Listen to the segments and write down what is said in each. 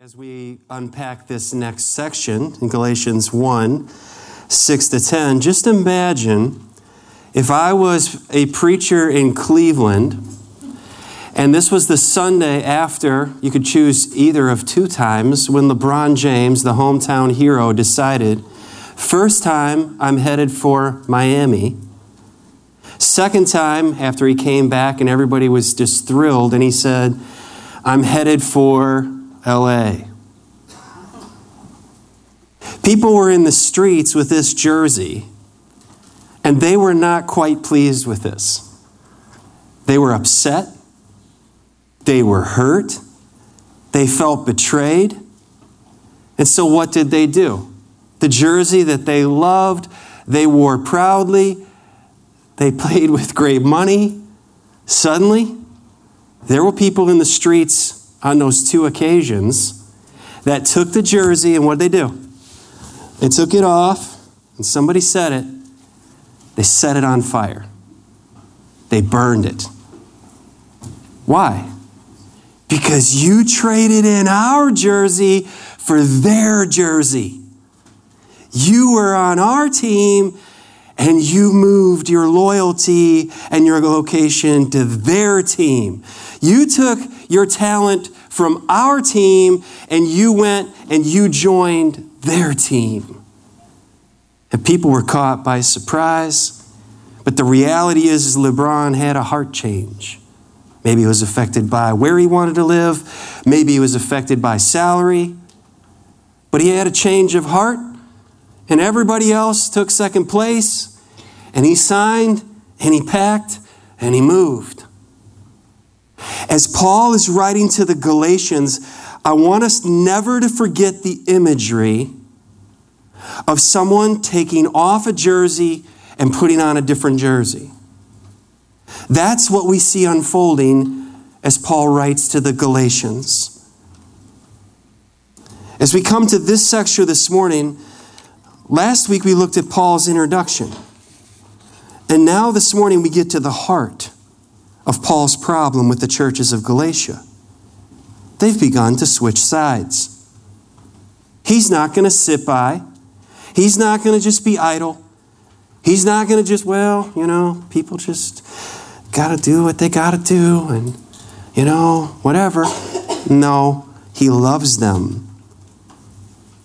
As we unpack this next section in Galatians 1 6 to 10, just imagine if I was a preacher in Cleveland and this was the Sunday after you could choose either of two times when LeBron James, the hometown hero, decided first time I'm headed for Miami. Second time after he came back and everybody was just thrilled and he said, I'm headed for LA. People were in the streets with this jersey, and they were not quite pleased with this. They were upset, they were hurt, they felt betrayed. And so, what did they do? The jersey that they loved, they wore proudly, they played with great money. Suddenly, there were people in the streets on those two occasions that took the jersey and what did they do? They took it off, and somebody said it. They set it on fire. They burned it. Why? Because you traded in our jersey for their jersey. You were on our team and you moved your loyalty and your location to their team. You took your talent from our team and you went and you joined their team. And people were caught by surprise. But the reality is, is LeBron had a heart change. Maybe he was affected by where he wanted to live. Maybe he was affected by salary. But he had a change of heart. And everybody else took second place. And he signed and he packed and he moved. As Paul is writing to the Galatians, I want us never to forget the imagery of someone taking off a jersey and putting on a different jersey. That's what we see unfolding as Paul writes to the Galatians. As we come to this section this morning, last week we looked at Paul's introduction. And now this morning we get to the heart of Paul's problem with the churches of Galatia. They've begun to switch sides. He's not going to sit by, he's not going to just be idle. He's not going to just, well, you know, people just got to do what they got to do and, you know, whatever. No, he loves them.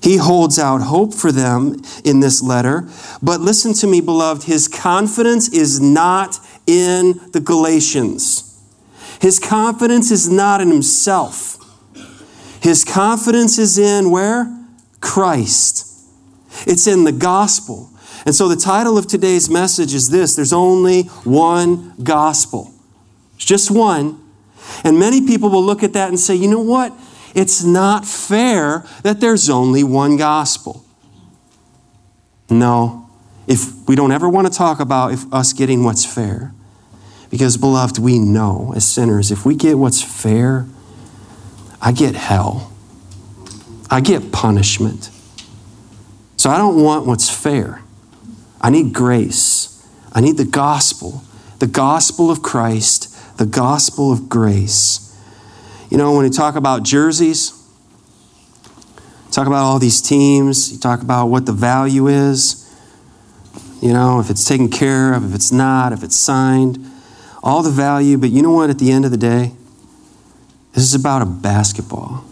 He holds out hope for them in this letter. But listen to me, beloved, his confidence is not in the Galatians. His confidence is not in himself. His confidence is in where? Christ. It's in the gospel. And so the title of today's message is this there's only one gospel. It's just one. And many people will look at that and say, you know what? It's not fair that there's only one gospel. No, if we don't ever want to talk about if us getting what's fair. Because, beloved, we know as sinners, if we get what's fair, I get hell. I get punishment. So I don't want what's fair. I need grace. I need the gospel, the gospel of Christ, the gospel of grace. You know, when you talk about jerseys, talk about all these teams, you talk about what the value is, you know, if it's taken care of, if it's not, if it's signed, all the value. But you know what, at the end of the day, this is about a basketball.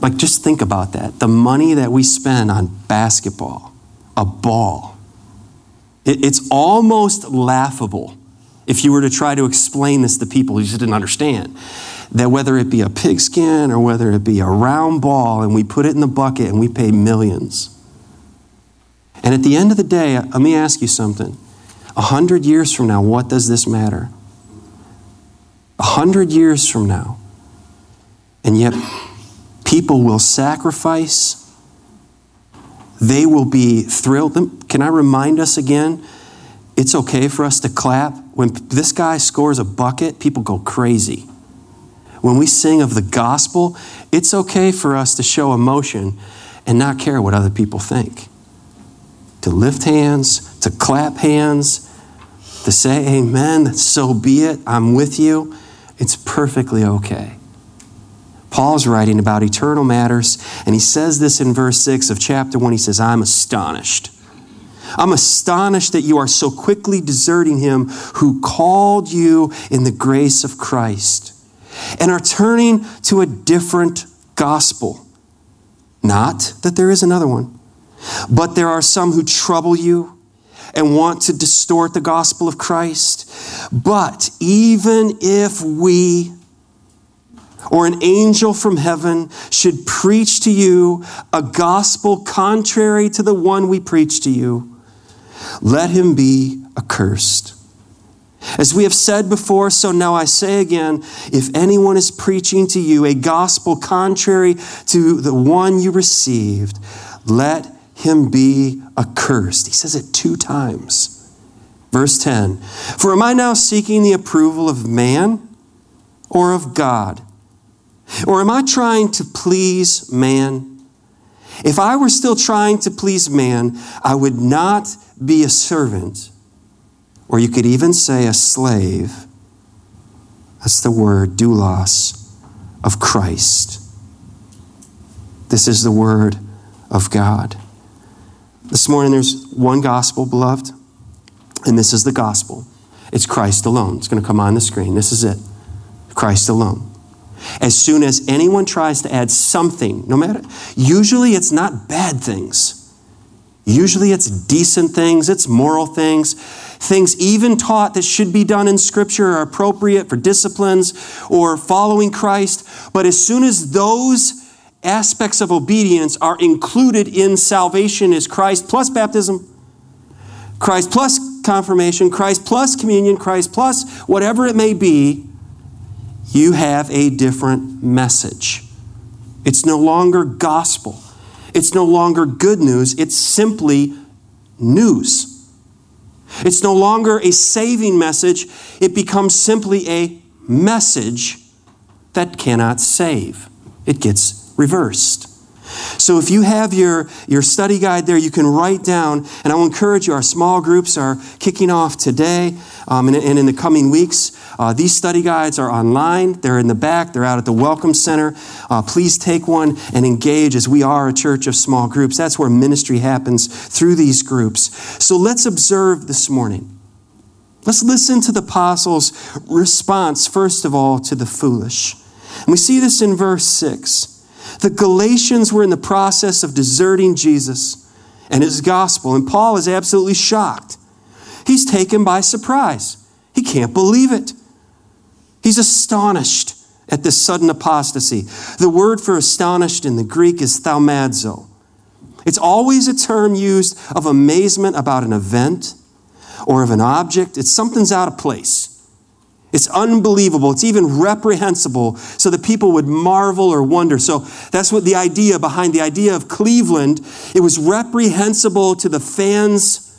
Like, just think about that. The money that we spend on basketball, a ball, it, it's almost laughable if you were to try to explain this to people who just didn't understand. That whether it be a pigskin or whether it be a round ball and we put it in the bucket and we pay millions. And at the end of the day, let me ask you something. A hundred years from now, what does this matter? A hundred years from now. And yet, people will sacrifice. They will be thrilled. Can I remind us again? It's okay for us to clap. When this guy scores a bucket, people go crazy. When we sing of the gospel, it's okay for us to show emotion and not care what other people think to lift hands, to clap hands, to say amen, so be it, I'm with you, it's perfectly okay. Paul's writing about eternal matters, and he says this in verse 6 of chapter 1. He says, I'm astonished. I'm astonished that you are so quickly deserting him who called you in the grace of Christ and are turning to a different gospel. Not that there is another one, but there are some who trouble you and want to distort the gospel of Christ. But even if we or an angel from heaven should preach to you a gospel contrary to the one we preach to you, let him be accursed. As we have said before, so now I say again if anyone is preaching to you a gospel contrary to the one you received, let him be accursed. He says it two times. Verse 10 For am I now seeking the approval of man or of God? Or am I trying to please man? If I were still trying to please man, I would not be a servant, or you could even say a slave. That's the word, doulos, of Christ. This is the word of God. This morning, there's one gospel, beloved, and this is the gospel. It's Christ alone. It's going to come on the screen. This is it Christ alone. As soon as anyone tries to add something, no matter, usually it's not bad things. Usually it's decent things, it's moral things, things even taught that should be done in Scripture are appropriate for disciplines or following Christ. But as soon as those aspects of obedience are included in salvation is Christ plus baptism, Christ plus confirmation, Christ plus communion, Christ plus whatever it may be, you have a different message. It's no longer gospel. It's no longer good news. It's simply news. It's no longer a saving message. It becomes simply a message that cannot save. It gets reversed. So if you have your, your study guide there, you can write down, and I will encourage you, our small groups are kicking off today um, and, and, in the coming weeks. Uh, these study guides are online. They're in the back. They're out at the Welcome Center. Uh, please take one and engage as we are a church of small groups. That's where ministry happens through these groups. So let's observe this morning. Let's listen to the apostles' response, first of all, to the foolish. And we see this in verse 6. The Galatians were in the process of deserting Jesus and his gospel, and Paul is absolutely shocked. He's taken by surprise. He can't believe it. He's astonished at this sudden apostasy. The word for astonished in the Greek is thaumazo. It's always a term used of amazement about an event or of an object. It's something's out of place. It's unbelievable. It's even reprehensible so that people would marvel or wonder. So that's what the idea behind the idea of Cleveland. It was reprehensible to the fans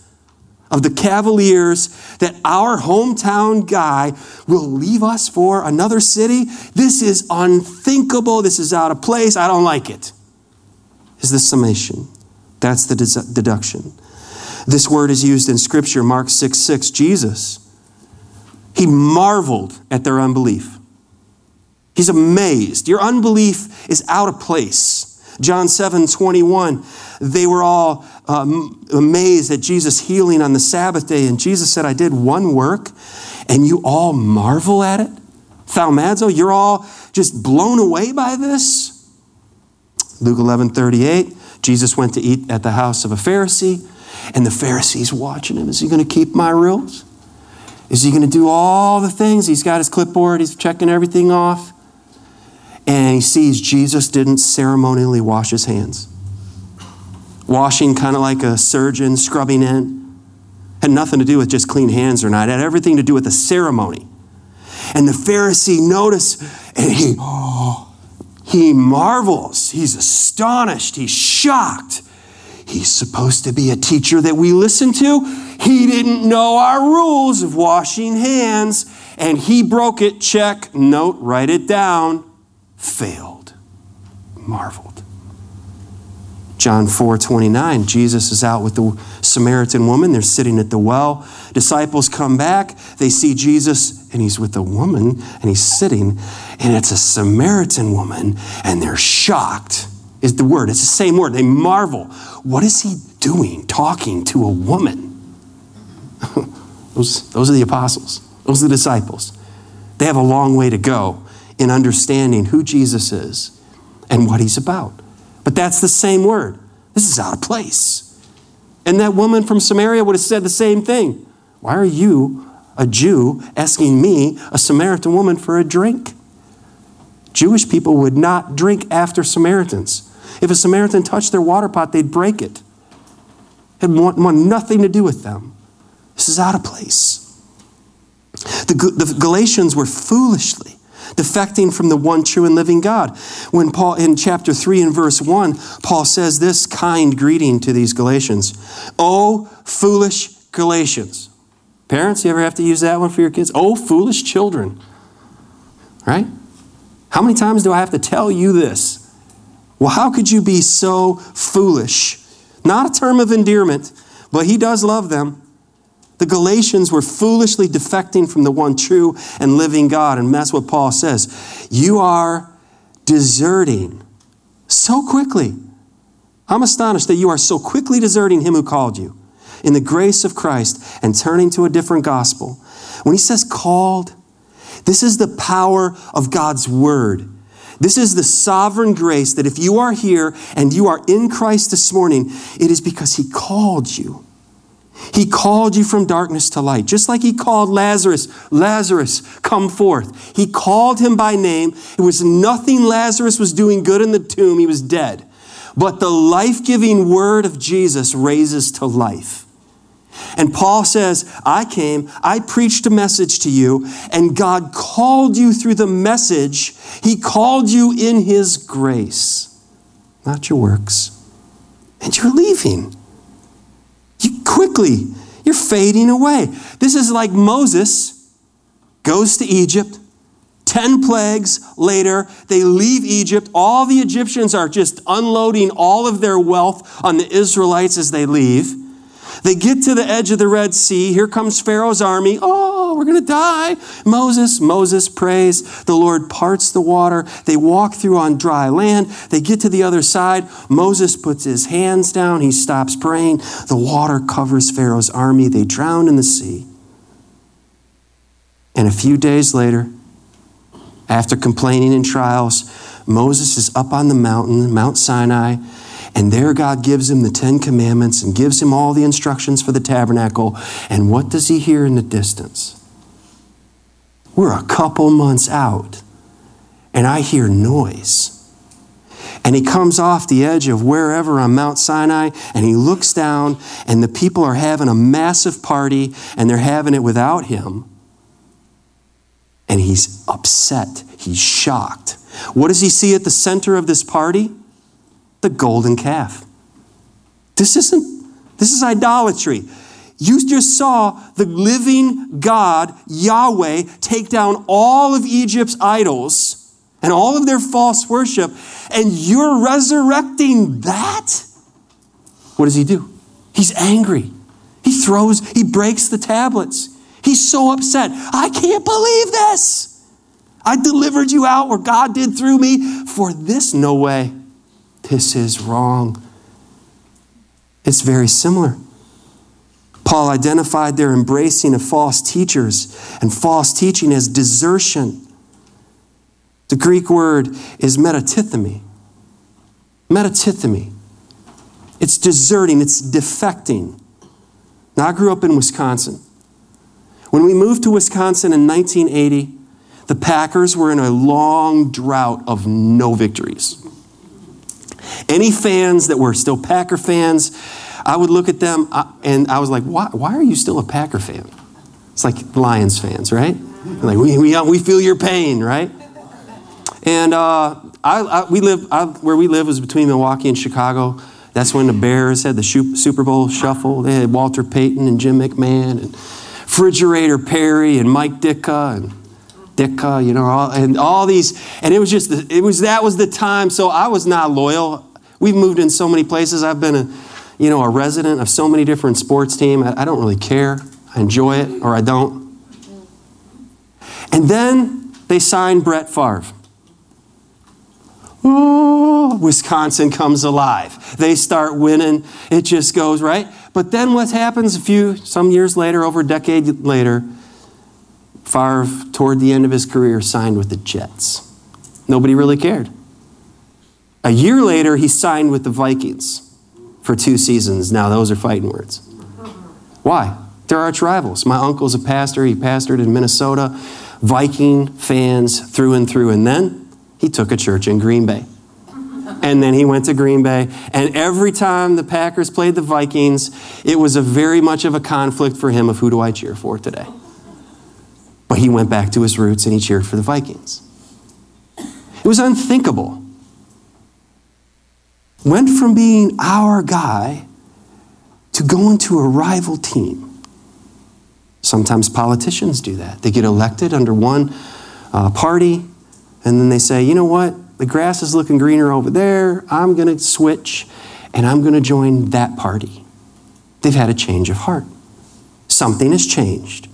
of the Cavaliers that our hometown guy will leave us for another city. This is unthinkable. This is out of place. I don't like it. Is the summation? That's the deduction. This word is used in Scripture, Mark 6 6. Jesus he marveled at their unbelief. He's amazed. Your unbelief is out of place. John 7 21, they were all um, amazed at Jesus healing on the Sabbath day. And Jesus said, I did one work, and you all marvel at it? Thaumazo, you're all just blown away by this? Luke 11 38, Jesus went to eat at the house of a Pharisee, and the Pharisee's watching him. Is he going to keep my rules? Is he going to do all the things? He's got his clipboard, he's checking everything off. And he sees Jesus didn't ceremonially wash his hands. Washing kind of like a surgeon scrubbing in. Had nothing to do with just clean hands or not. It had everything to do with the ceremony. And the Pharisee noticed, and he, oh, he marvels. He's astonished. He's shocked. He's supposed to be a teacher that we listen to. He didn't know our rules of washing hands, and he broke it. Check, note, write it down. Failed. Marveled. John 4 29, Jesus is out with the Samaritan woman. They're sitting at the well. Disciples come back. They see Jesus, and he's with a woman, and he's sitting, and it's a Samaritan woman, and they're shocked, is the word. It's the same word. They marvel. What is he doing talking to a woman? those, those are the apostles, those are the disciples. They have a long way to go in understanding who Jesus is and what he's about. But that's the same word. This is out of place. And that woman from Samaria would have said the same thing. Why are you, a Jew, asking me, a Samaritan woman, for a drink? Jewish people would not drink after Samaritans. If a Samaritan touched their water pot, they'd break it. It want, want nothing to do with them. This is out of place. The, the Galatians were foolishly defecting from the one true and living God. When Paul, in chapter 3 and verse 1, Paul says this kind greeting to these Galatians Oh, foolish Galatians. Parents, you ever have to use that one for your kids? Oh, foolish children. Right? How many times do I have to tell you this? Well, how could you be so foolish? Not a term of endearment, but he does love them. The Galatians were foolishly defecting from the one true and living God. And that's what Paul says. You are deserting so quickly. I'm astonished that you are so quickly deserting him who called you in the grace of Christ and turning to a different gospel. When he says called, this is the power of God's word. This is the sovereign grace that if you are here and you are in Christ this morning, it is because he called you. He called you from darkness to light, just like he called Lazarus, Lazarus, come forth. He called him by name. It was nothing Lazarus was doing good in the tomb, he was dead. But the life giving word of Jesus raises to life. And Paul says, I came, I preached a message to you, and God called you through the message. He called you in His grace, not your works. And you're leaving. You quickly, you're fading away. This is like Moses goes to Egypt. 10 plagues later, they leave Egypt. All the Egyptians are just unloading all of their wealth on the Israelites as they leave. They get to the edge of the Red Sea. Here comes Pharaoh's army. Oh, we're going to die. Moses, Moses prays. The Lord parts the water. They walk through on dry land. They get to the other side. Moses puts his hands down. He stops praying. The water covers Pharaoh's army. They drown in the sea. And a few days later, after complaining and trials, Moses is up on the mountain, Mount Sinai, and there God gives him the Ten Commandments and gives him all the instructions for the tabernacle. And what does he hear in the distance? We're a couple months out, and I hear noise. And he comes off the edge of wherever on Mount Sinai and he looks down, and the people are having a massive party and they're having it without him. And he's upset, he's shocked. What does he see at the center of this party? The golden calf. This isn't, this is idolatry. You just saw the living God, Yahweh, take down all of Egypt's idols and all of their false worship, and you're resurrecting that? What does he do? He's angry. He throws, he breaks the tablets. He's so upset. I can't believe this. I delivered you out where God did through me for this. No way. This is wrong. It's very similar. Paul identified their embracing of false teachers and false teaching as desertion. The Greek word is metatithemi. Metatithemi. It's deserting, it's defecting. Now, I grew up in Wisconsin. When we moved to Wisconsin in 1980, the Packers were in a long drought of no victories. Any fans that were still Packer fans, I would look at them and I was like, why, why are you still a Packer fan? It's like Lions fans, right? Like, we, we, we feel your pain, right? And uh, I, I, we live, I, where we live was between Milwaukee and Chicago. That's when the Bears had the Super Bowl shuffle. They had Walter Payton and Jim McMahon and Refrigerator Perry and Mike Ditka and you know, all, and all these, and it was just, it was, that was the time. So I was not loyal. We've moved in so many places. I've been a, you know, a resident of so many different sports teams. I, I don't really care. I enjoy it or I don't. And then they signed Brett Favre. Oh, Wisconsin comes alive. They start winning. It just goes, right? But then what happens a few, some years later, over a decade later, Favre, toward the end of his career, signed with the Jets. Nobody really cared. A year later, he signed with the Vikings for two seasons. Now, those are fighting words. Why? They're arch rivals. My uncle's a pastor. He pastored in Minnesota. Viking fans through and through. And then he took a church in Green Bay. And then he went to Green Bay. And every time the Packers played the Vikings, it was a very much of a conflict for him of who do I cheer for today. But he went back to his roots and he cheered for the Vikings. It was unthinkable. Went from being our guy to going to a rival team. Sometimes politicians do that. They get elected under one uh, party, and then they say, you know what? The grass is looking greener over there. I'm going to switch, and I'm going to join that party. They've had a change of heart. Something has changed.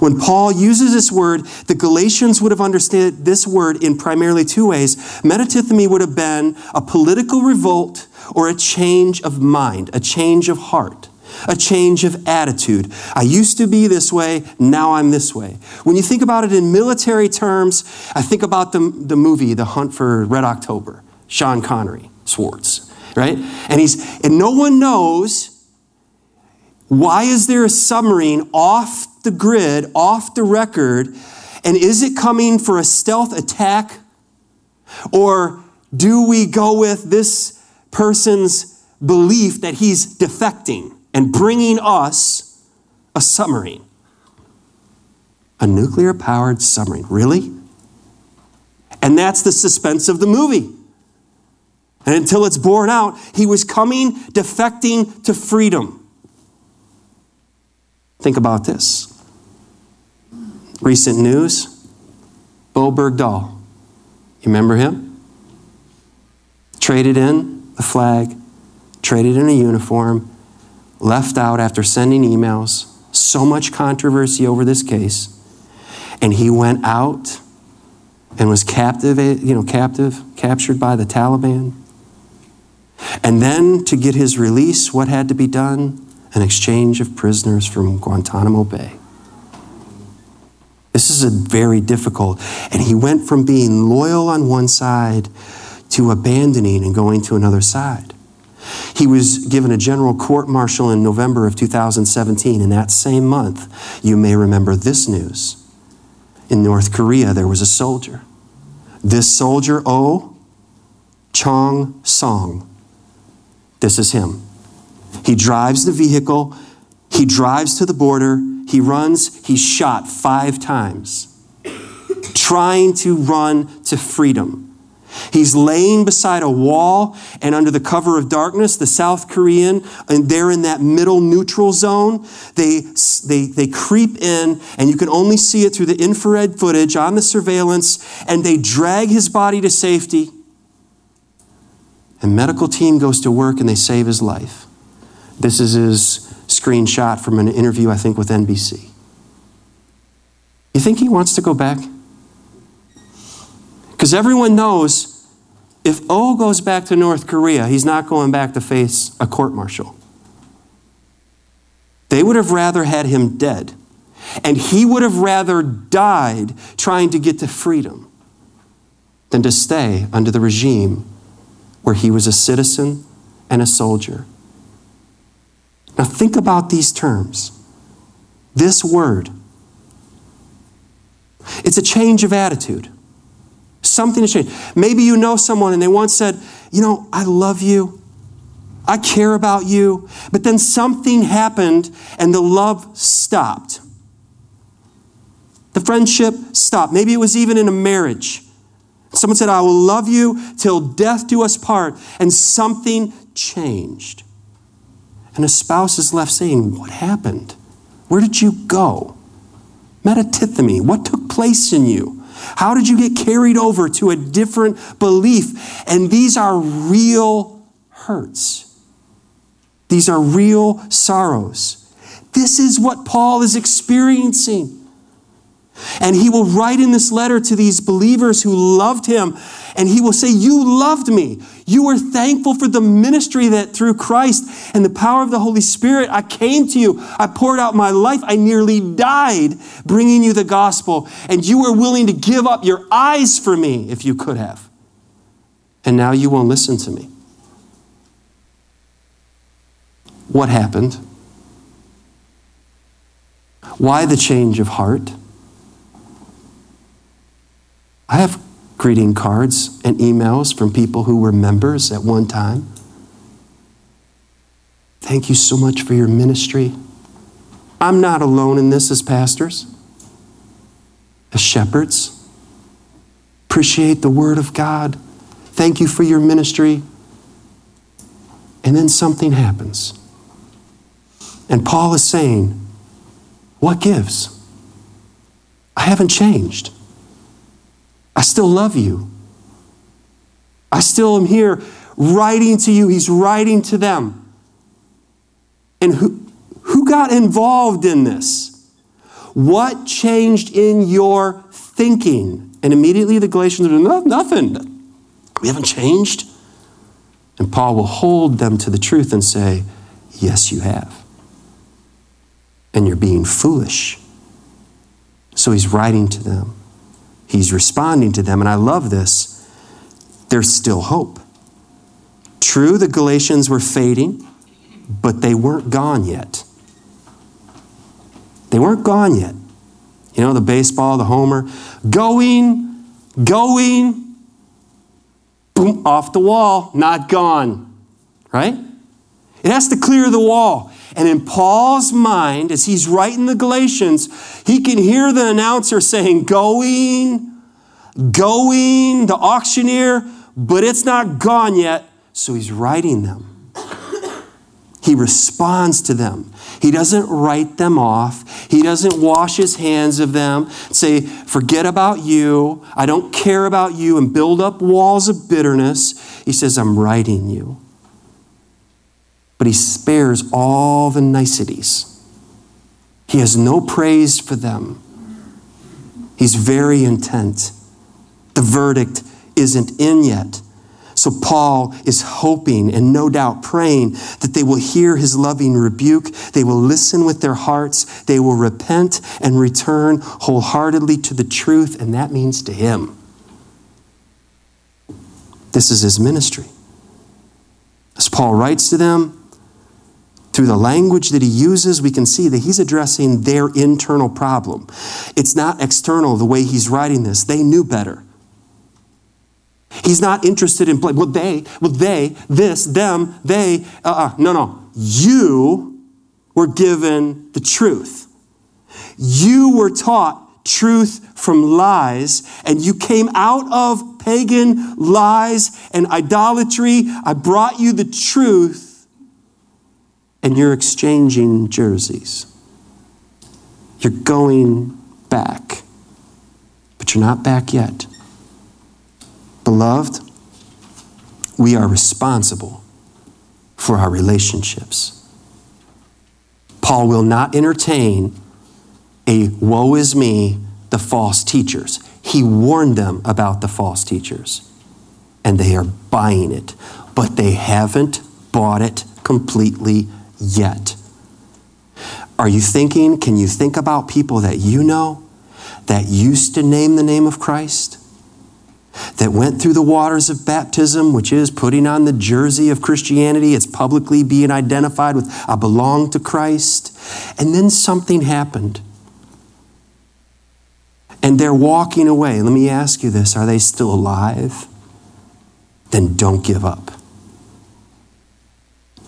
When Paul uses this word, the Galatians would have understood this word in primarily two ways. Metatithemi would have been a political revolt or a change of mind, a change of heart a change of attitude. I used to be this way, now I'm this way. When you think about it in military terms, I think about the, the movie, The Hunt for Red October, Sean Connery, Swartz, right? And he's, and no one knows why is there a submarine off the grid, off the record, and is it coming for a stealth attack? Or do we go with this person's belief that he's defecting? and bringing us a submarine. A nuclear powered submarine. Really? And that's the suspense of the movie. And until it's borne out, he was coming, defecting to freedom. Think about this. Recent news Bowe Bergdahl. You remember him? Traded in the flag, traded in a uniform, left out after sending emails, so much controversy over this case. And he went out and was captive, you know, captive, captured by the Taliban. And then to get his release, what had to be done? An exchange of prisoners from Guantanamo Bay. This is a very difficult. And he went from being loyal on one side to abandoning and going to another side. He was given a general court martial in November of 2017. In that same month, you may remember this news. In North Korea, there was a soldier. This soldier, Oh Chong Song, this is him. He drives the vehicle, he drives to the border, he runs, he's shot five times, trying to run to freedom. He's laying beside a wall, and under the cover of darkness, the South Korean, and they're in that middle neutral zone. They, they, they creep in, and you can only see it through the infrared footage on the surveillance, and they drag his body to safety. And medical team goes to work and they save his life. This is his screenshot from an interview, I think, with NBC. You think he wants to go back? Because everyone knows if O goes back to North Korea, he's not going back to face a court martial. They would have rather had him dead. And he would have rather died trying to get to freedom than to stay under the regime where he was a citizen and a soldier. Now, think about these terms. This word, it's a change of attitude. Something has changed. Maybe you know someone and they once said, You know, I love you. I care about you. But then something happened and the love stopped. The friendship stopped. Maybe it was even in a marriage. Someone said, I will love you till death do us part. And something changed. And a spouse is left saying, What happened? Where did you go? Metatithemi, what took place in you? How did you get carried over to a different belief? And these are real hurts. These are real sorrows. This is what Paul is experiencing. And he will write in this letter to these believers who loved him, and he will say, You loved me. You were thankful for the ministry that through Christ and the power of the Holy Spirit, I came to you. I poured out my life. I nearly died bringing you the gospel, and you were willing to give up your eyes for me if you could have. And now you won't listen to me. What happened? Why the change of heart? I have greeting cards and emails from people who were members at one time. Thank you so much for your ministry. I'm not alone in this as pastors, as shepherds. Appreciate the Word of God. Thank you for your ministry. And then something happens. And Paul is saying, What gives? I haven't changed. I still love you. I still am here writing to you. He's writing to them. And who, who got involved in this? What changed in your thinking? And immediately the Galatians are nothing. We haven't changed. And Paul will hold them to the truth and say, Yes, you have. And you're being foolish. So he's writing to them. He's responding to them, and I love this. There's still hope. True, the Galatians were fading, but they weren't gone yet. They weren't gone yet. You know, the baseball, the homer, going, going, boom, off the wall, not gone, right? It has to clear the wall. And in Paul's mind, as he's writing the Galatians, he can hear the announcer saying, Going, going, the auctioneer, but it's not gone yet. So he's writing them. He responds to them. He doesn't write them off. He doesn't wash his hands of them, say, forget about you. I don't care about you, and build up walls of bitterness. He says, I'm writing you but he spares all the niceties. He has no praise for them. He's very intent. The verdict isn't in yet. So Paul is hoping and no doubt praying that they will hear his loving rebuke. They will listen with their hearts. They will repent and return wholeheartedly to the truth, and that means to him. This is his ministry. As Paul writes to them, through the language that he uses, we can see that he's addressing their internal problem. It's not external the way he's writing this. They knew better. He's not interested in, blame. well, they, well, they, this, them, they, uh, uh, no, no. You were given the truth. You were taught truth from lies, and you came out of pagan lies and idolatry. I brought you the truth and you're exchanging jerseys. You're going back, but you're not back yet. Beloved, we are responsible for our relationships. Paul will not entertain a woe is me, the false teachers. He warned them about the false teachers, and they are buying it, but they haven't bought it completely yet. Are you thinking, can you think about people that you know that used to name the name of Christ? That went through the waters of baptism, which is putting on the jersey of Christianity. It's publicly being identified with, I belong to Christ. And then something happened. And they're walking away. Let me ask you this are they still alive? Then don't give up.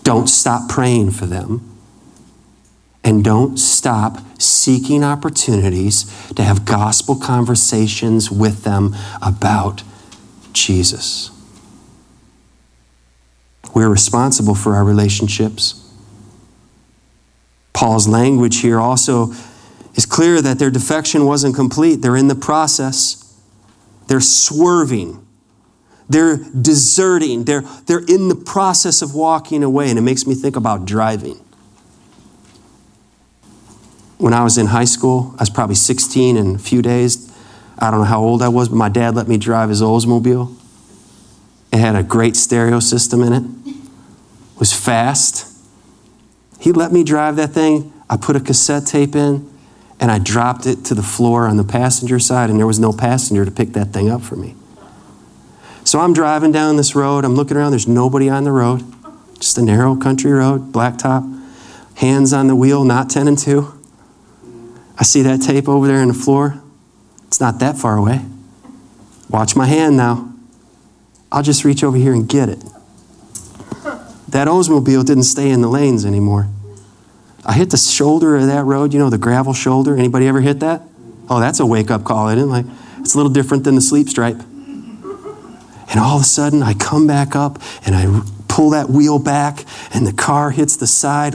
Don't stop praying for them. And don't stop seeking opportunities to have gospel conversations with them about Jesus. We're responsible for our relationships. Paul's language here also is clear that their defection wasn't complete. They're in the process, they're swerving, They're deserting. They're, they're in the process of walking away. And it makes me think about driving. When I was in high school, I was probably 16 in a few days. I don't know how old I was, but my dad let me drive his Oldsmobile. It had a great stereo system in it. It was fast. He let me drive that thing. I put a cassette tape in and I dropped it to the floor on the passenger side, and there was no passenger to pick that thing up for me. So I'm driving down this road. I'm looking around. There's nobody on the road, just a narrow country road, blacktop, hands on the wheel, not 10 and 2. I see that tape over there on the floor. It's not that far away. Watch my hand now. I'll just reach over here and get it. That Oldsmobile didn't stay in the lanes anymore. I hit the shoulder of that road, you know, the gravel shoulder. Anybody ever hit that? Oh, that's a wake up call, isn't it? Like, it's a little different than the sleep stripe. And all of a sudden, I come back up and I pull that wheel back, and the car hits the side,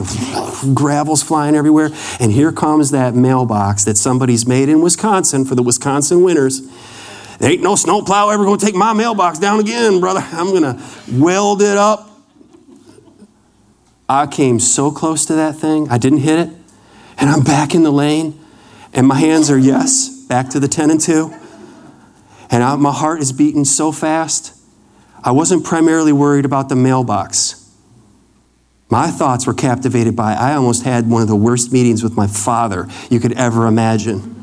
gravel's flying everywhere. And here comes that mailbox that somebody's made in Wisconsin for the Wisconsin winters. There ain't no snowplow ever to take my mailbox down again, brother. I'm to weld it up I came so close to that thing, I didn't hit it, and I'm back in the lane, and my hands are, yes, back to the 10 and 2. And I, my heart is beating so fast. I wasn't primarily worried about the mailbox. My thoughts were captivated by, I almost had one of the worst meetings with my father you could ever imagine.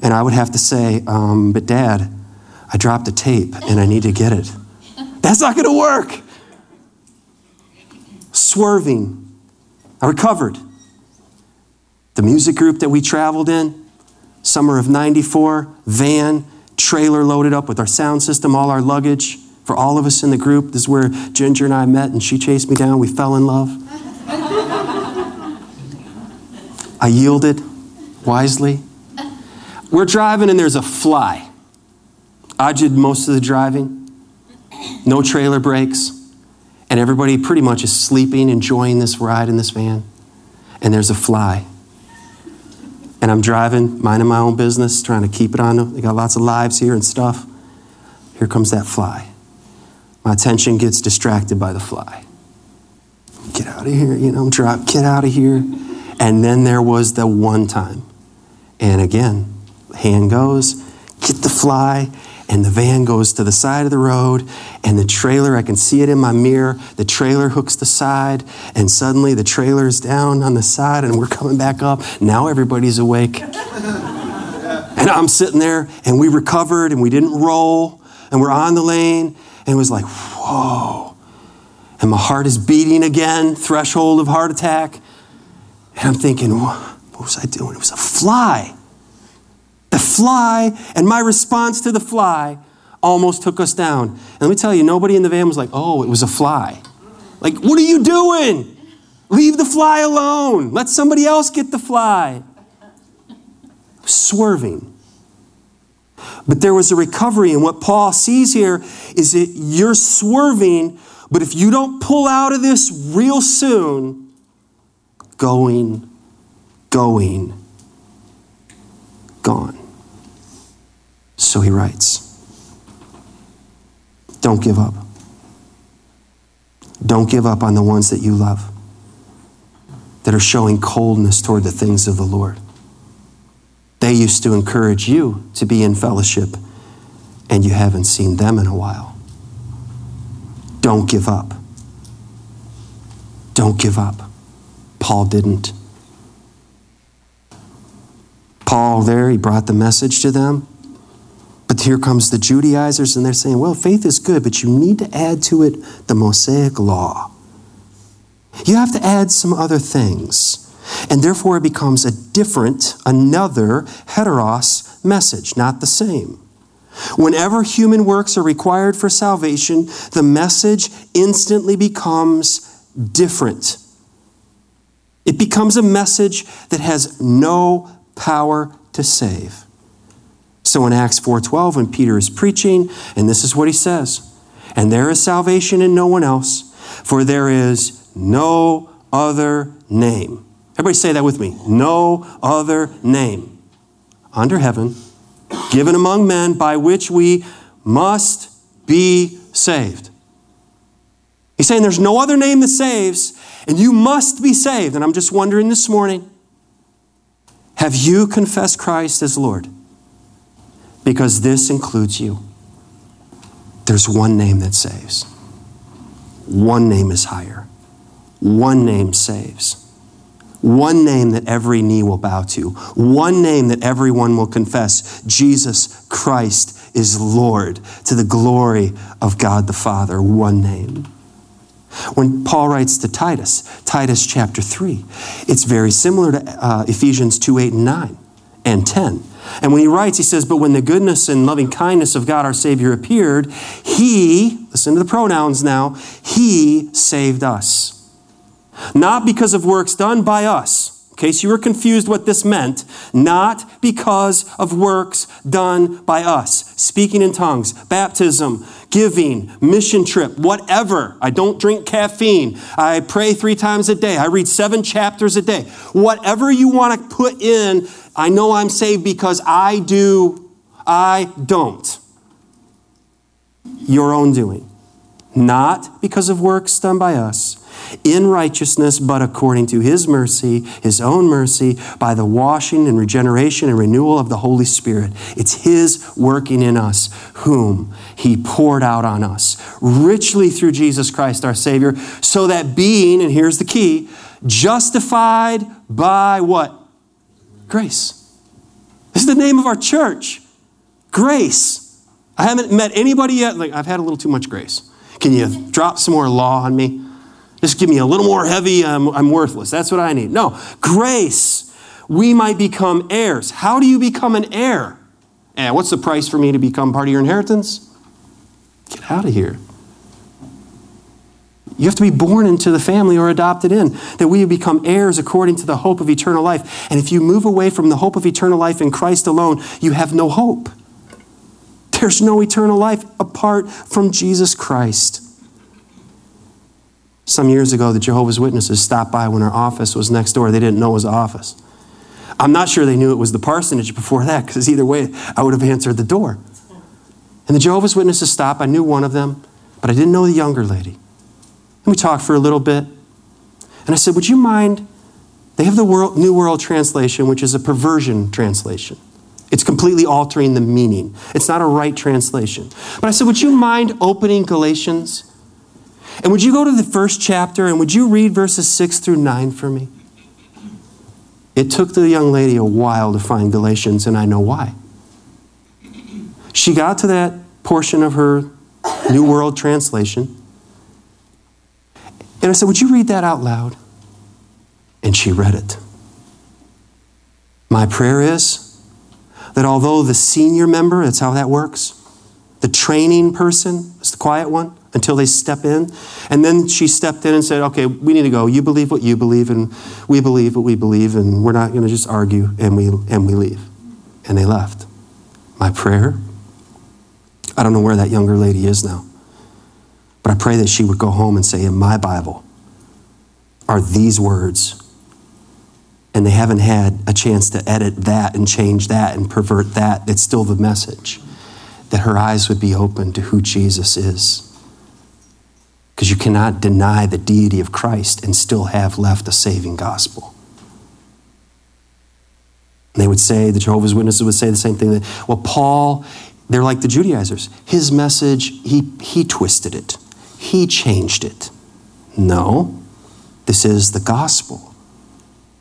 And I would have to say, um, but dad, I dropped a tape and I need to get it. That's not going to work swerving. I recovered. The music group that we traveled in, summer of 94, van, trailer loaded up with our sound system, all our luggage for all of us in the group. This is where Ginger and I met, and she chased me down. We fell in love. I yielded wisely. We're driving, and there's a fly. I did most of the driving. No trailer brakes and everybody pretty much is sleeping, enjoying this ride in this van. And there's a fly. And I'm driving, minding my own business, trying to keep it on. They got lots of lives here and stuff. Here comes that fly. My attention gets distracted by the fly. Get out of here, you know, drop, get out of here. And then there was the one time. And again, hand goes, get the fly, and the van goes to the side of the road and the trailer i can see it in my mirror the trailer hooks the side and suddenly the trailer's down on the side and we're coming back up. Now everybody's awake. And i'm sitting there and we recovered and we didn't roll and we're on the lane and it was like whoa. And my heart is beating again threshold of heart attack. And i'm thinking what was i doing? It was a fly the fly and my response to the fly almost took us down. And let me tell you, nobody in the van was like, oh, it was a fly. Like, what are you doing? Leave the fly alone. Let somebody else get the fly. Swerving. But there was a recovery, and what Paul sees here is that you're swerving, but if you don't pull out of this real soon, going, going, gone. So he writes Don't give up. Don't give up on the ones that you love that are showing coldness toward the things of the Lord. They used to encourage you to be in fellowship, and you haven't seen them in a while. Don't give up. Don't give up. Paul didn't. Paul, there, he brought the message to them. But here comes the Judaizers, and they're saying, well, faith is good, but you need to add to it the Mosaic law. You have to add some other things. And therefore, it becomes a different, another heteros message, not the same. Whenever human works are required for salvation, the message instantly becomes different. It becomes a message that has no power to save. So in Acts 4:12 when Peter is preaching and this is what he says, and there is salvation in no one else, for there is no other name. Everybody say that with me. No other name under heaven given among men by which we must be saved. He's saying there's no other name that saves, and you must be saved. And I'm just wondering this morning have you confessed Christ as Lord? Because this includes you. There's one name that saves, one name is higher, one name saves. One name that every knee will bow to. One name that everyone will confess Jesus Christ is Lord to the glory of God the Father. One name. When Paul writes to Titus, Titus chapter 3, it's very similar to uh, Ephesians 2 8 and 9 and 10. And when he writes, he says, But when the goodness and loving kindness of God our Savior appeared, he, listen to the pronouns now, he saved us not because of works done by us. In case you were confused what this meant, not because of works done by us. Speaking in tongues, baptism, giving, mission trip, whatever. I don't drink caffeine. I pray three times a day. I read seven chapters a day. Whatever you want to put in, I know I'm saved because I do, I don't. Your own doing. Not because of works done by us in righteousness, but according to his mercy, his own mercy, by the washing and regeneration and renewal of the Holy Spirit. It's his working in us, whom he poured out on us, richly through Jesus Christ our Savior, so that being, and here's the key, justified by what? Grace. This is the name of our church. Grace. I haven't met anybody yet. Like, I've had a little too much grace. Can you drop some more law on me? Just give me a little more heavy, I'm, I'm worthless. That's what I need. No, grace, we might become heirs. How do you become an heir? And what's the price for me to become part of your inheritance? Get out of here. You have to be born into the family or adopted in, that we become heirs according to the hope of eternal life. And if you move away from the hope of eternal life in Christ alone, you have no hope. There's no eternal life apart from Jesus Christ. Some years ago, the Jehovah's Witnesses stopped by when our office was next door. They didn't know it was office. I'm not sure they knew it was the parsonage before that, because either way, I would have answered the door. And the Jehovah's Witnesses stopped. I knew one of them, but I didn't know the younger lady. And we talked for a little bit. And I said, Would you mind? They have the world, New World Translation, which is a perversion translation. It's completely altering the meaning. It's not a right translation. But I said, Would you mind opening Galatians and would you go to the first chapter and would you read verses 6 through 9 for me? It took the young lady a while to find Galatians, and I know why. She got to that portion of her New World Translation, and I said, Would you read that out loud? And she read it. My prayer is that although the senior member, that's how that works, the training person quiet one, until they step in. And then she stepped in and said, Okay, we need to go. You believe what you believe, and we believe what we believe, and we're not going to just argue, and we, and we leave. And they left. My prayer, I don't know where that younger lady is now, but I pray that she would go home and say, In my Bible are these words. And they haven't had a chance to edit that and change that and pervert that. It's still the message. That her eyes would be open to who Jesus is because you cannot deny the deity of Christ and still have left a saving gospel. And they would say, the Jehovah's Witnesses would say the same thing that, well, Paul, they're like the Judaizers. His message, he, he twisted it, he changed it. No, this is the gospel.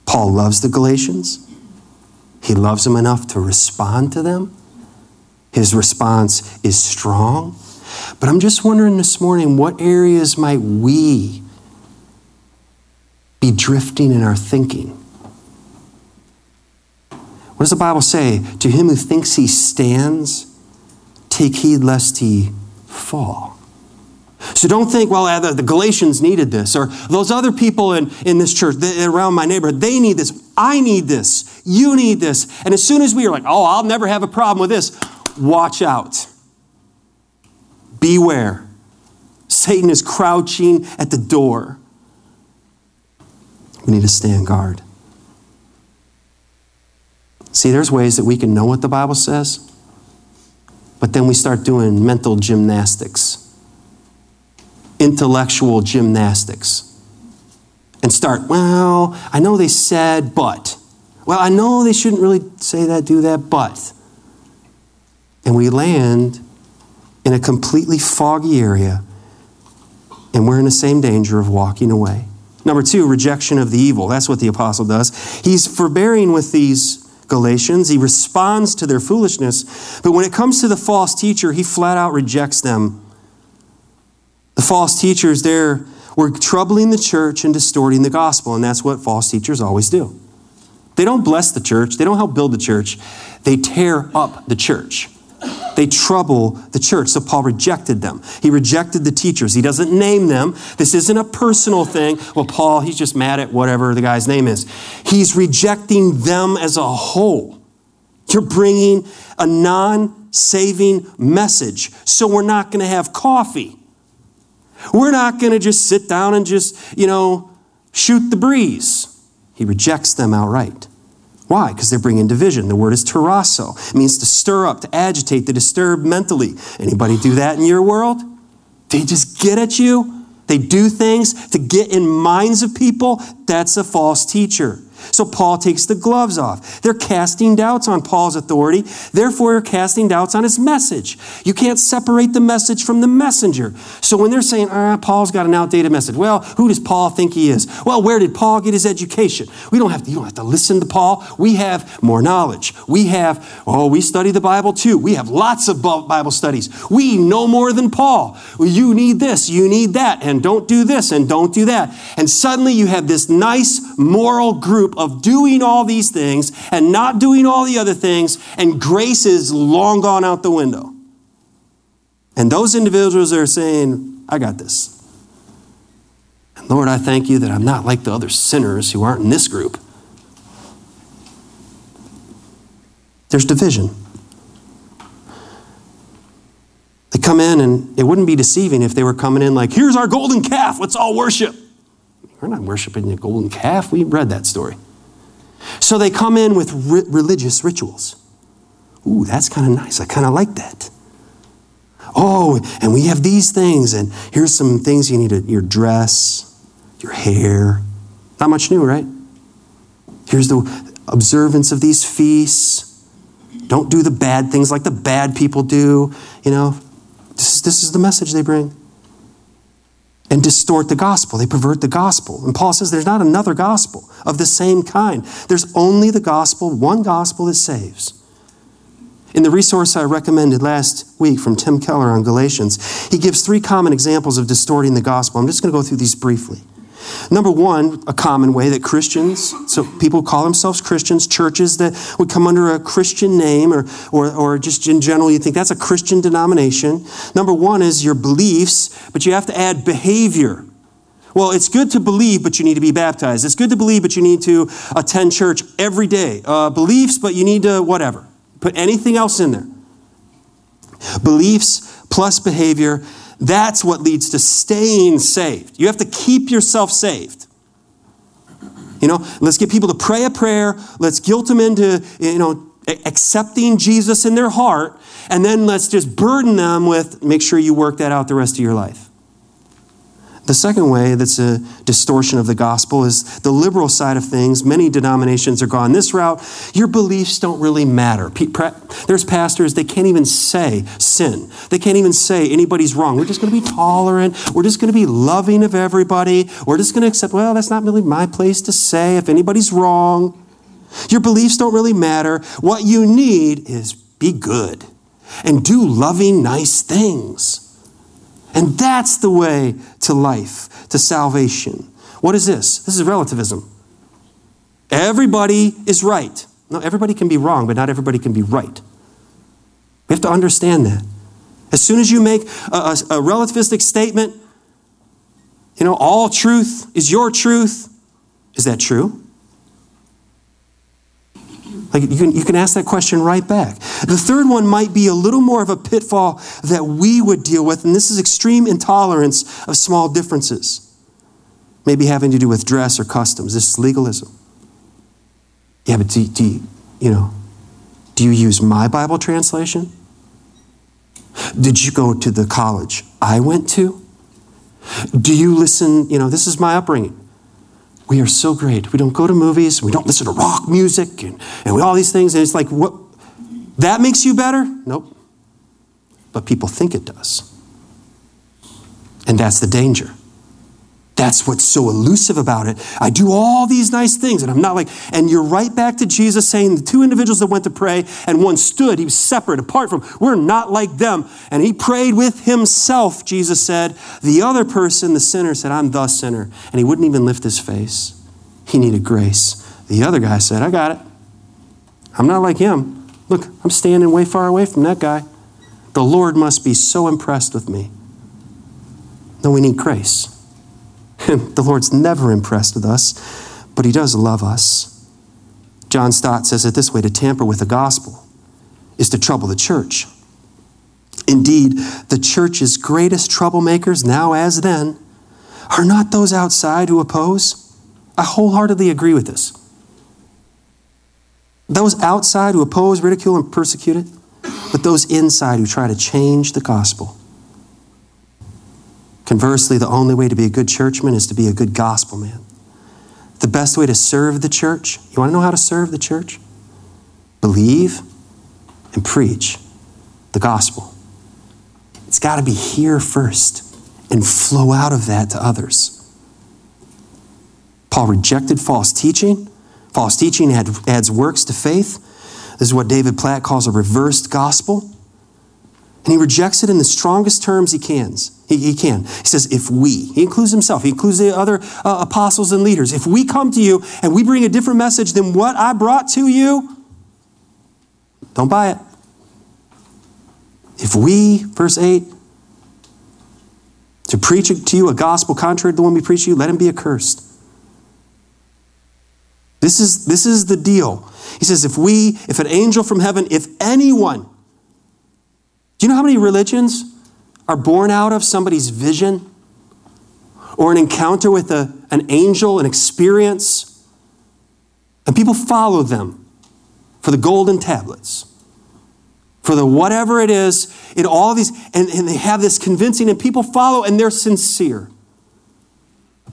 Paul loves the Galatians. He loves them enough to respond to them. His response is strong. But I'm just wondering this morning what areas might we be drifting in our thinking? What does the Bible say? To him who thinks he stands, take heed lest he fall. So don't think, well, uh, the Galatians needed this, or those other people in, in this church around my neighborhood, they need this. I need this. You need this. And as soon as we are like, oh, I'll never have a problem with this, watch out. Beware. Satan is crouching at the door. We need to stand guard. See, there's ways that we can know what the Bible says But then we start doing mental gymnastics, intellectual gymnastics, and start, well, I know they said, but. Well, I know they shouldn't really say that, do that, but. And we land in a completely foggy area, and we're in the same danger of walking away. Number two, rejection of the evil. That's what the apostle does. He's forbearing with these Galatians. He responds to their foolishness. But when it comes to the false teacher, he flat out rejects them. The false teachers there were troubling the church and distorting the gospel, and that's what false teachers always do. They don't bless the church, they don't help build the church, they tear up the church. They trouble the church. So Paul rejected them. He rejected the teachers. He doesn't name them. This isn't a personal thing. Well, Paul, he's just mad at whatever the guy's name is. He's rejecting them as a whole. You're bringing a non saving message. So we're not going to have coffee. We're not going to just sit down and just, you know, shoot the breeze. He rejects them outright. Why? Because they're bringing division. The word is tarasso. It means to stir up, to agitate, to disturb mentally. Anybody do that in your world? They just get at you. They do things to get in minds of people. That's a false teacher. So Paul takes the gloves off. They're casting doubts on Paul's authority. Therefore, they're casting doubts on his message. You can't separate the message from the messenger. So when they're saying, ah, Paul's got an outdated message, well, who does Paul think he is? Well, where did Paul get his education? We don't have to, you don't have to listen to Paul. We have more knowledge. We have, oh, we study the Bible too. We have lots of Bible studies. We know more than Paul. You need this, you need that, and don't do this, and don't do that. And suddenly you have this nice moral group of doing all these things and not doing all the other things, and grace is long gone out the window. And those individuals are saying, I got this. And Lord, I thank you that I'm not like the other sinners who aren't in this group. There's division. They come in, and it wouldn't be deceiving if they were coming in like, here's our golden calf, let's all worship. We're not worshiping the golden calf. We read that story. So they come in with ri- religious rituals. Ooh, that's kind of nice. I kind of like that. Oh, and we have these things, and here's some things you need to, your dress, your hair. Not much new, right? Here's the observance of these feasts. Don't do the bad things like the bad people do. You know, this this is the message they bring and distort the gospel. They pervert the gospel. And Paul says there's not another gospel of the same kind. There's only the gospel, one gospel that saves. In the resource I recommended last week from Tim Keller on Galatians, he gives three common examples of distorting the gospel. I'm just going to go through these briefly. Number one, a common way that Christians, so people call themselves Christians, churches that would come under a Christian name or, or, or just in general, you think that's a Christian denomination. Number one is your beliefs, but you have to add behavior. Well, it's good to believe, but you need to be baptized. It's good to believe, but you need to attend church every day. Uh, beliefs, but you need to whatever. Put anything else in there. Beliefs plus behavior that's what leads to staying saved. You have to keep yourself saved. You know, let's get people to pray a prayer. Let's guilt them into, you know, accepting Jesus in their heart. And then let's just burden them with make sure you work that out the rest of your life. The second way that's a distortion of the gospel is the liberal side of things. Many denominations are gone this route. Your beliefs don't really matter. There's pastors, they can't even say sin. They can't even say anybody's wrong. We're just going to be tolerant. We're just going to be loving of everybody. We're just going to accept, well, that's not really my place to say if anybody's wrong. Your beliefs don't really matter. What you need is be good and do loving, nice things. And that's the way to life, to salvation. What is this? This is relativism. Everybody is right. No, everybody can be wrong, but not everybody can be right. We have to understand that. As soon as you make a, a, a relativistic statement, you know, all truth is your truth, is that true? Like you can, you can ask that question right back. The third one might be a little more of a pitfall that we would deal with, and this is extreme intolerance of small differences. Maybe having to do with dress or customs. This is legalism. Yeah, but do, do you, you know, do you use my Bible translation? Did you go to the college I went to? Do you listen? You know, this is my upbringing. We are so great. We don't go to movies. We don't listen to rock music and, and all these things. And it's like, what? That makes you better? Nope. But people think it does. And that's the danger. That's what's so elusive about it. I do all these nice things, and I'm not like, and you're right back to Jesus saying the two individuals that went to pray, and one stood, he was separate, apart from, we're not like them. And he prayed with himself, Jesus said. The other person, the sinner, said, I'm the sinner. And he wouldn't even lift his face. He needed grace. The other guy said, I got it. I'm not like him. Look, I'm standing way far away from that guy. The Lord must be so impressed with me. No, we need grace. the Lord's never impressed with us, but He does love us. John Stott says it this way to tamper with the gospel is to trouble the church. Indeed, the church's greatest troublemakers, now as then, are not those outside who oppose. I wholeheartedly agree with this. Those outside who oppose, ridicule, and persecute it, but those inside who try to change the gospel. Conversely, the only way to be a good churchman is to be a good gospel man. The best way to serve the church, you want to know how to serve the church? Believe and preach the gospel. It's got to be here first and flow out of that to others. Paul rejected false teaching. False teaching adds works to faith. This is what David Platt calls a reversed gospel. And he rejects it in the strongest terms he can. He, he can. He says, if we, he includes himself, he includes the other uh, apostles and leaders, if we come to you and we bring a different message than what I brought to you, don't buy it. If we, verse 8, to preach to you a gospel contrary to the one we preach to you, let him be accursed. This is, this is the deal. He says, if we, if an angel from heaven, if anyone, do you know how many religions are born out of somebody's vision or an encounter with a, an angel, an experience? And people follow them for the golden tablets, for the whatever it is, in all these, and, and they have this convincing, and people follow and they're sincere.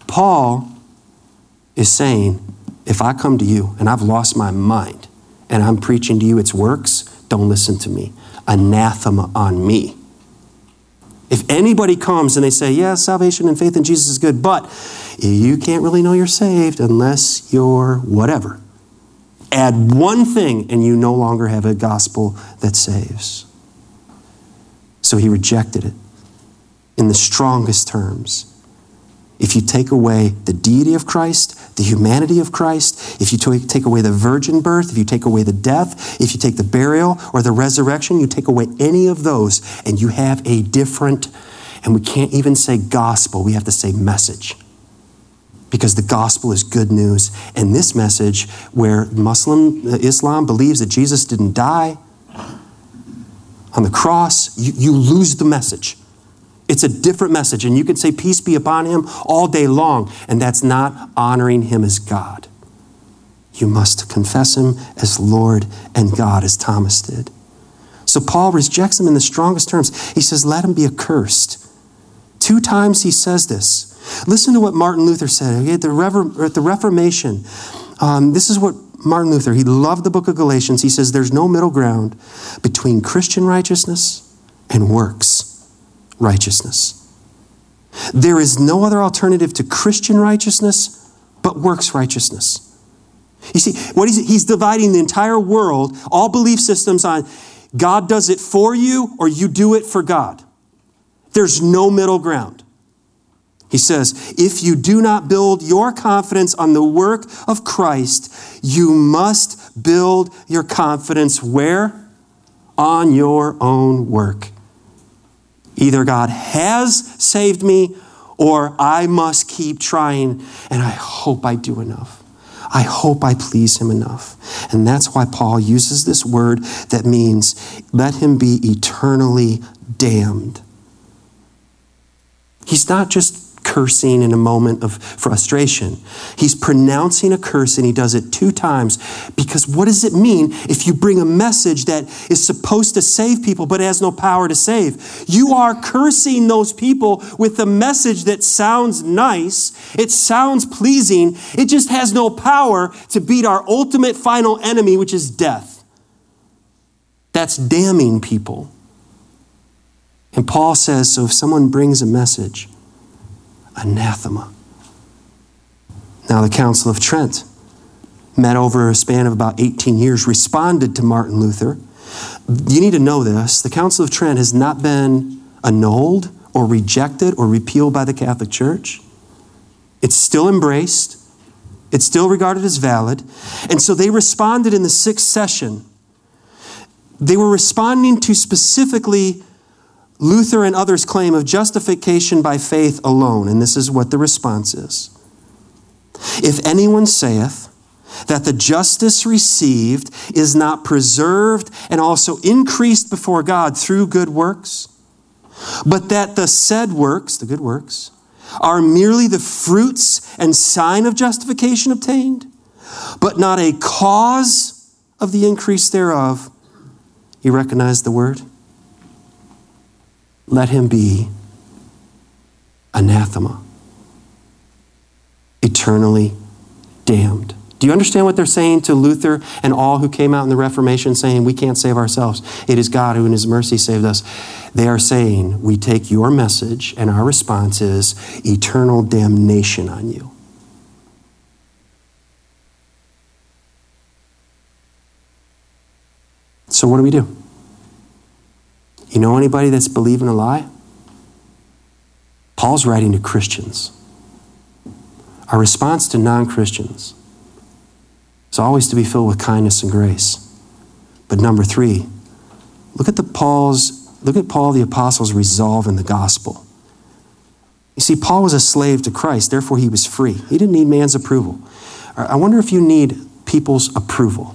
Paul is saying, if I come to you and I've lost my mind and I'm preaching to you its works, don't listen to me anathema on me. If anybody comes and they say, yeah, salvation and faith in Jesus is good, but you can't really know you're saved unless you're whatever. Add one thing and you no longer have a gospel that saves. So he rejected it in the strongest terms. If you take away the deity of Christ, the humanity of Christ, if you take away the virgin birth, if you take away the death, if you take the burial or the resurrection, you take away any of those, and you have a different, and we can't even say gospel, we have to say message. Because the gospel is good news. And this message, where Muslim uh, Islam believes that Jesus didn't die on the cross, you, you lose the message. It's a different message, and you can say, Peace be upon him all day long, and that's not honoring him as God. You must confess him as Lord and God, as Thomas did. So Paul rejects him in the strongest terms. He says, Let him be accursed. Two times he says this. Listen to what Martin Luther said at the, at the Reformation. Um, this is what Martin Luther, he loved the book of Galatians. He says, There's no middle ground between Christian righteousness and works righteousness. There is no other alternative to Christian righteousness but works righteousness. You see, what he's, he's dividing the entire world, all belief systems on God does it for you or you do it for God. There's no middle ground. He says, if you do not build your confidence on the work of Christ, you must build your confidence where? On your own work. Either God has saved me or I must keep trying, and I hope I do enough. I hope I please him enough. And that's why Paul uses this word that means, let him be eternally damned. He's not just cursing in a moment of frustration. He's pronouncing a curse and he does it two times because what does it mean if you bring a message that is supposed to save people but has no power to save? You are cursing those people with a message that sounds nice, it sounds pleasing, it just has no power to beat our ultimate final enemy, which is death. That's damning people. And Paul says so if someone brings a message, anathema. Now, the Council of Trent met over a span of about 18 years, responded to Martin Luther. You need to know this the Council of Trent has not been annulled or rejected or repealed by the Catholic Church. It's still embraced, it's still regarded as valid. And so they responded in the sixth session. They were responding to specifically Luther and others' claim of justification by faith alone, and this is what the response is. If anyone saith that the justice received is not preserved and also increased before God through good works, but that the said works, the good works, are merely the fruits and sign of justification obtained, but not a cause of the increase thereof, you recognize the word? Let him be anathema, eternally damned. Do you understand what they're saying to Luther and all who came out in the Reformation saying, We can't save ourselves? It is God who in His mercy saved us. They are saying, We take your message, and our response is eternal damnation on you. So, what do we do? You know anybody that's believing a lie? Paul's writing to Christians. Our response to non Christians is always to be filled with kindness and grace. But number three, look at the Paul's look at Paul the apostle's resolve in the gospel. You see, Paul was a slave to Christ, therefore he was free. He didn't need man's approval. I wonder if you need people's approval.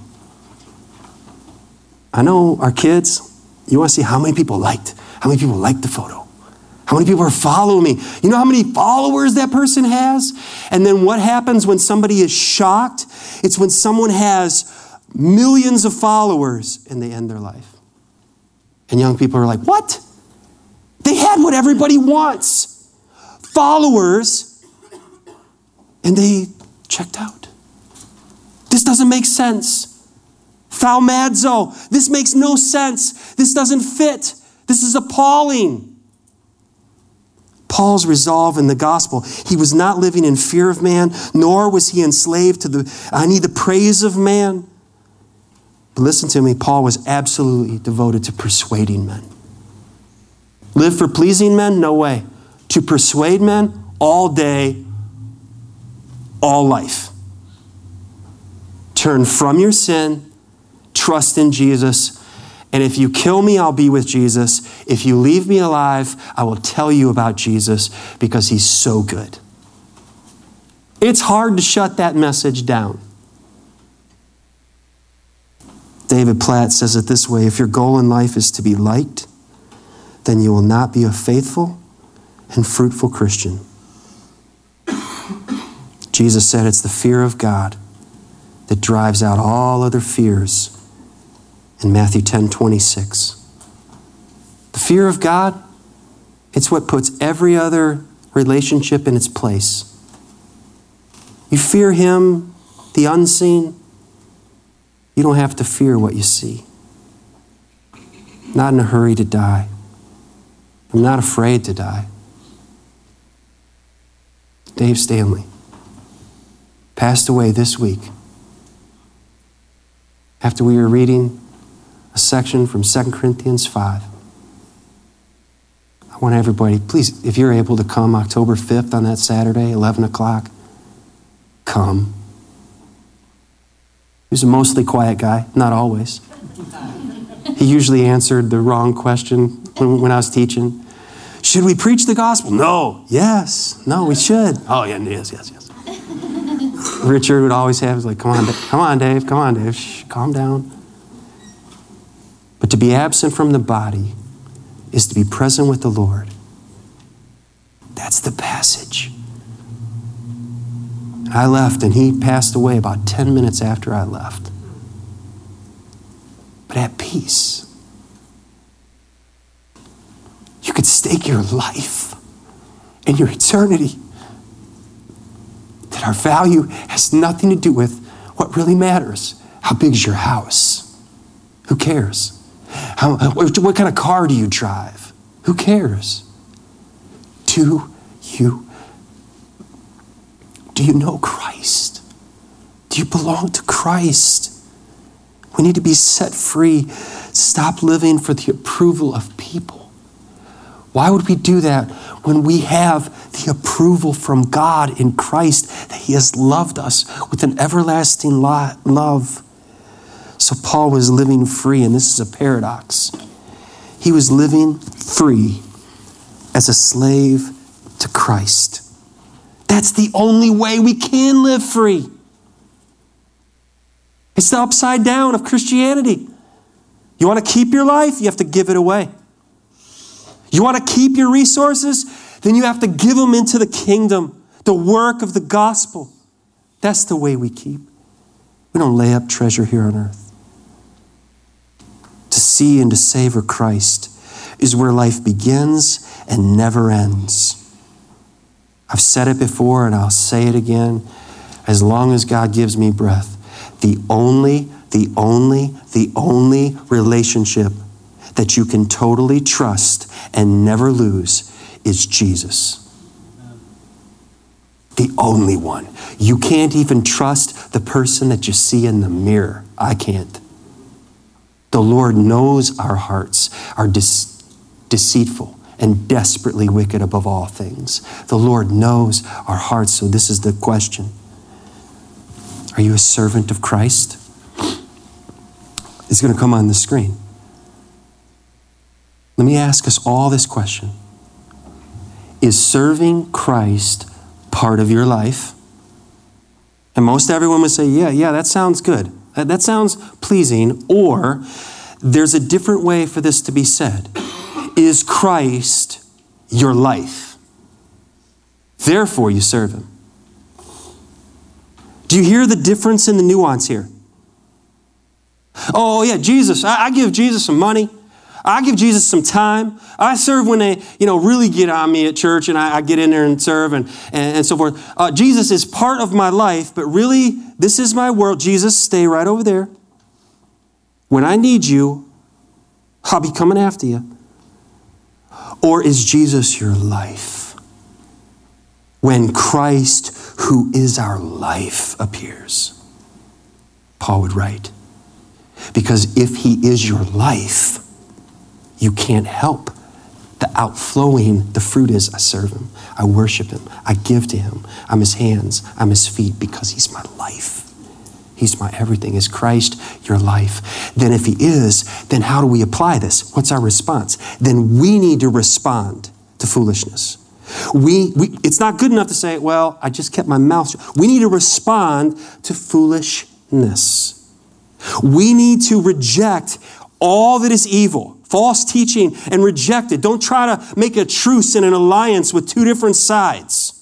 I know our kids, you want to see how many people liked? How many people liked the photo? How many people are following me? You know how many followers that person has? And then what happens when somebody is shocked? It's when someone has millions of followers and they end their life. And young people are like, what? They had what everybody wants followers, and they checked out. This doesn't make sense. Thaumazo. This makes no sense. This doesn't fit. This is appalling. Paul's resolve in the gospel. He was not living in fear of man, nor was he enslaved to the, I need the praise of man. But listen to me, Paul was absolutely devoted to persuading men. Live for pleasing men? No way. To persuade men all day, all life. Turn from your sin trust in Jesus. And if you kill me, I'll be with Jesus. If you leave me alive, I will tell you about Jesus because he's so good. It's hard to shut that message down. David Platt says it this way if your goal in life is to be liked, then you will not be a faithful and fruitful Christian. Jesus said it's the fear of God that drives out all other fears in Matthew 10 26. The fear of God, it's what puts every other relationship in its place. You fear Him, the unseen, you don't have to fear what you see. Not in a hurry to die. I'm not afraid to die. Dave Stanley passed away this week after we were reading a section from 2 Corinthians 5. I want everybody, please, if you're able to come October 5th on that Saturday, 11 o'clock, come. He was a mostly quiet guy, not always. He usually answered the wrong question when, when I was teaching. Should we preach the gospel? No. Yes. No, we should. Oh, yeah, yes, yes, yes. Richard would always have, like, come on, come on, Dave, come on, Dave, Shh, calm down. But to be absent from the body is to be present with the Lord. That's the passage. I left, and he passed away about 10 minutes after I left. But at peace. You could stake your life and your eternity. That our value has nothing to do with what really matters. How big is your house? Who cares? How, what kind of car do you drive? Who cares? Do you do you know Christ? Do you belong to Christ? We need to be set free. Stop living for the approval of people. Why would we do that when we have the approval from God in Christ that He has loved us with an everlasting love? So Paul was living free, and this is a paradox. He was living free as a slave to Christ. That's the only way we can live free. It's the upside down of Christianity. You want to keep your life? You have to give it away. You want to keep your resources? Then you have to give them into the kingdom, the work of the gospel. That's the way we keep. We don't lay up treasure here on earth. See and to savor Christ is where life begins and never ends. I've said it before and I'll say it again. As long as God gives me breath, the only, the only, the only relationship that you can totally trust and never lose is Jesus. The only one. You can't even trust the person that you see in the mirror. I can't. The Lord knows our hearts are deceitful and desperately wicked above all things. The Lord knows our hearts, so this is the question Are you a servant of Christ? It's going to come on the screen. Let me ask us all this question Is serving Christ part of your life? And most everyone would say, Yeah, yeah, that sounds good. That, sounds pleasing. Or there's a different way for this to be said. Is Christ your life? Therefore, you serve him. Do you hear the difference in the nuance here? Oh, yeah, Jesus. I, I give Jesus some money. I give Jesus some time. I serve when they, you know, really get on me at church and I, I get in there and serve and, and, and so forth. Uh, Jesus is part of my life, but really, this is my world. Jesus, stay right over there. When I need you, I'll be coming after you. Or is Jesus your life? When Christ, who is our life, appears, Paul would write. Because if he is your life, you can't help the outflowing, the fruit is I serve him, I worship him, I give to him, I'm his hands, I'm his feet because he's my life. He's my everything. Is Christ your life? Then, if He is, then how do we apply this? What's our response? Then we need to respond to foolishness. We, we, it's not good enough to say, well, I just kept my mouth shut. We need to respond to foolishness. We need to reject all that is evil, false teaching, and reject it. Don't try to make a truce and an alliance with two different sides.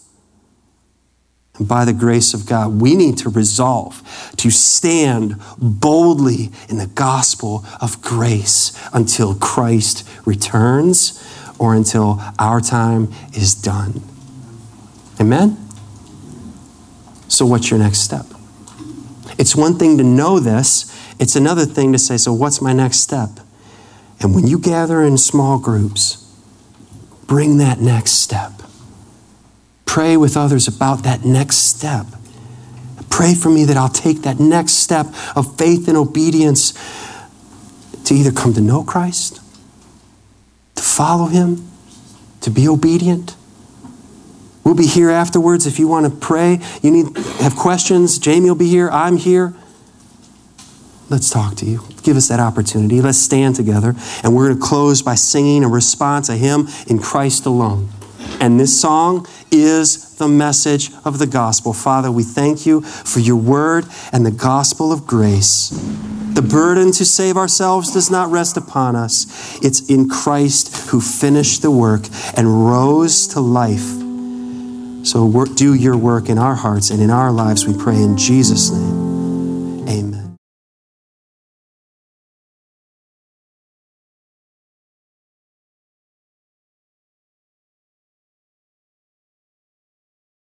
And by the grace of God, we need to resolve to stand boldly in the gospel of grace until Christ returns or until our time is done. Amen? So, what's your next step? It's one thing to know this, it's another thing to say, So, what's my next step? And when you gather in small groups, bring that next step. Pray with others about that next step. Pray for me that I'll take that next step of faith and obedience to either come to know Christ, to follow Him, to be obedient. We'll be here afterwards if you want to pray. You need have questions. Jamie will be here. I'm here. Let's talk to you. Give us that opportunity. Let's stand together. And we're going to close by singing a response, a hymn in Christ alone. And this song is the message of the gospel. Father, we thank you for your word and the gospel of grace. The burden to save ourselves does not rest upon us. It's in Christ who finished the work and rose to life So work, do your work in our hearts and in our lives, we pray in Jesus' name.